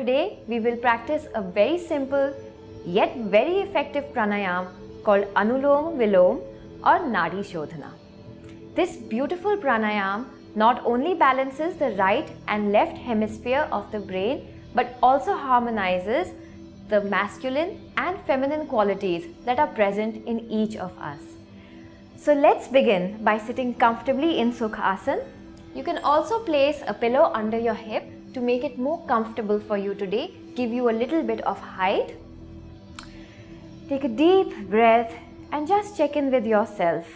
today we will practice a very simple yet very effective pranayam called Anulom Vilom or Nadi Shodhana. This beautiful pranayam not only balances the right and left hemisphere of the brain but also harmonizes the masculine and feminine qualities that are present in each of us. So let's begin by sitting comfortably in Sukhasana. You can also place a pillow under your hip to make it more comfortable for you today, give you a little bit of height. Take a deep breath and just check in with yourself.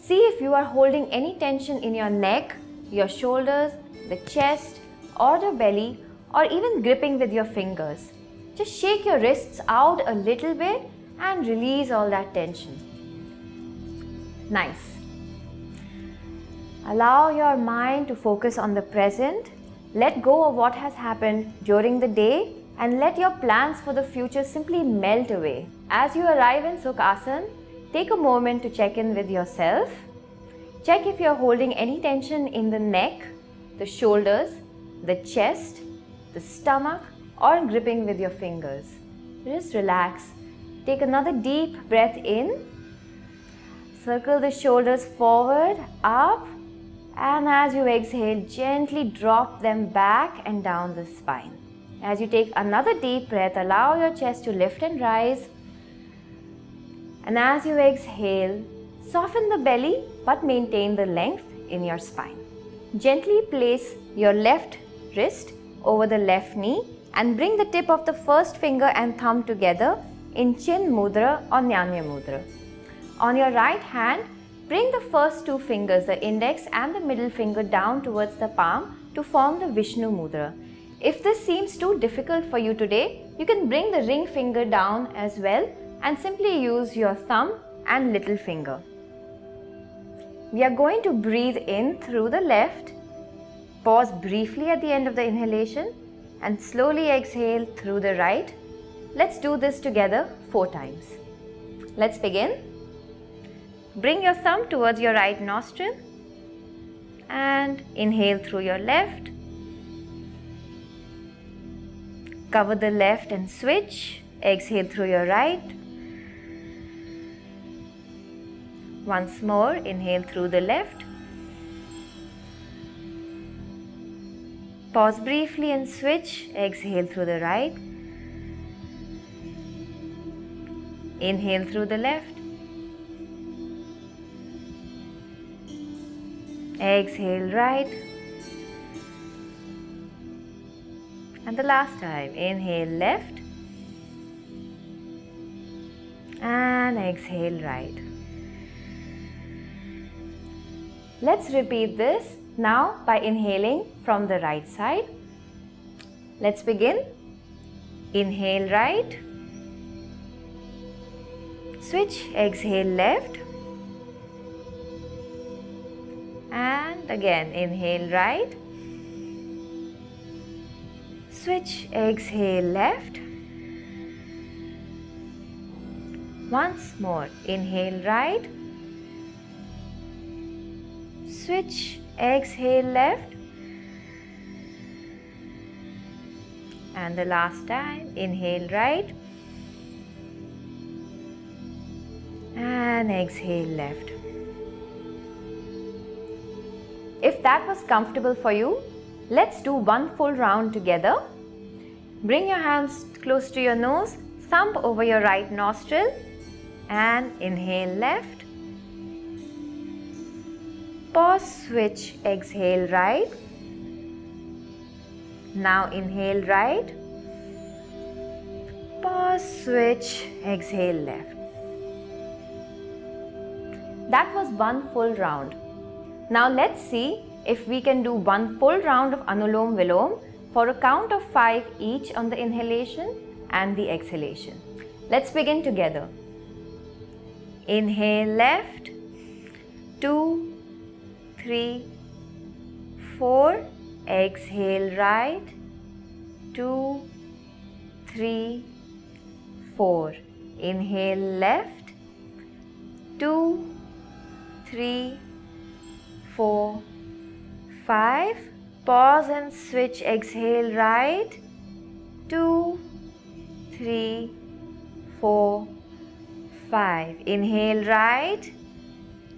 See if you are holding any tension in your neck, your shoulders, the chest, or the belly, or even gripping with your fingers. Just shake your wrists out a little bit and release all that tension. Nice. Allow your mind to focus on the present. Let go of what has happened during the day and let your plans for the future simply melt away. As you arrive in Sukhasana, take a moment to check in with yourself. Check if you're holding any tension in the neck, the shoulders, the chest, the stomach, or gripping with your fingers. Just relax. Take another deep breath in. Circle the shoulders forward, up, and as you exhale, gently drop them back and down the spine. As you take another deep breath, allow your chest to lift and rise. And as you exhale, soften the belly but maintain the length in your spine. Gently place your left wrist over the left knee and bring the tip of the first finger and thumb together in Chin Mudra or Jnana Mudra. On your right hand, Bring the first two fingers, the index and the middle finger down towards the palm to form the Vishnu Mudra. If this seems too difficult for you today, you can bring the ring finger down as well and simply use your thumb and little finger. We are going to breathe in through the left, pause briefly at the end of the inhalation and slowly exhale through the right. Let's do this together four times. Let's begin. Bring your thumb towards your right nostril and inhale through your left. Cover the left and switch. Exhale through your right. Once more, inhale through the left. Pause briefly and switch. Exhale through the right. Inhale through the left. Exhale right. And the last time, inhale left. And exhale right. Let's repeat this now by inhaling from the right side. Let's begin. Inhale right. Switch, exhale left. Again inhale right? Switch exhale left. Once more inhale right. Switch exhale left. And the last time inhale right. And exhale left if that was comfortable for you, let's do one full round together. Bring your hands close to your nose, thumb over your right nostril, and inhale left. Pause, switch, exhale right. Now inhale right. Pause, switch, exhale left. That was one full round. Now let's see if we can do one full round of Anulom Vilom for a count of 5 each on the inhalation and the exhalation. Let's begin together. Inhale left, 2, 3, 4. Exhale right, 2, 3, 4. Inhale left, 2, 3, four, five. Pause and switch. Exhale right. two, three, four, five. Inhale right,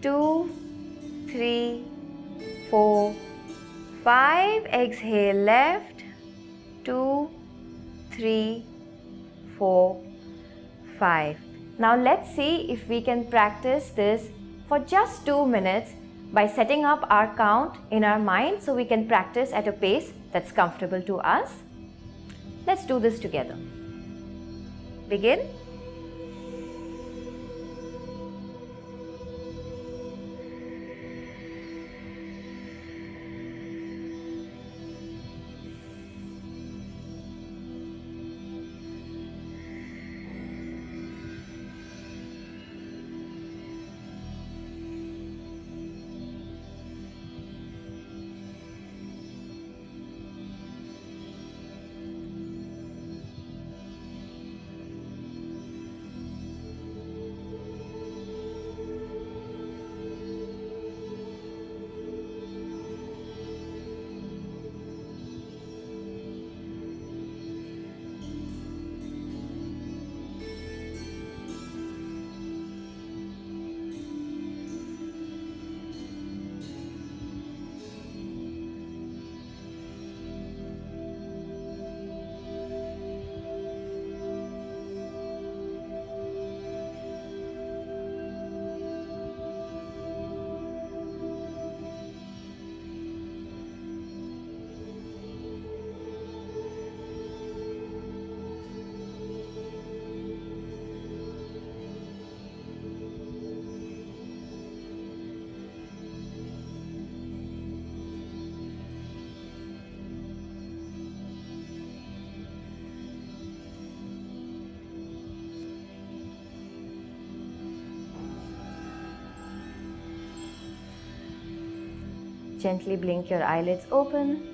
two, three, four, five. Exhale left, two, three, four, five. Now let's see if we can practice this for just two minutes by setting up our count in our mind so we can practice at a pace that's comfortable to us. Let's do this together. Begin. Gently blink your eyelids open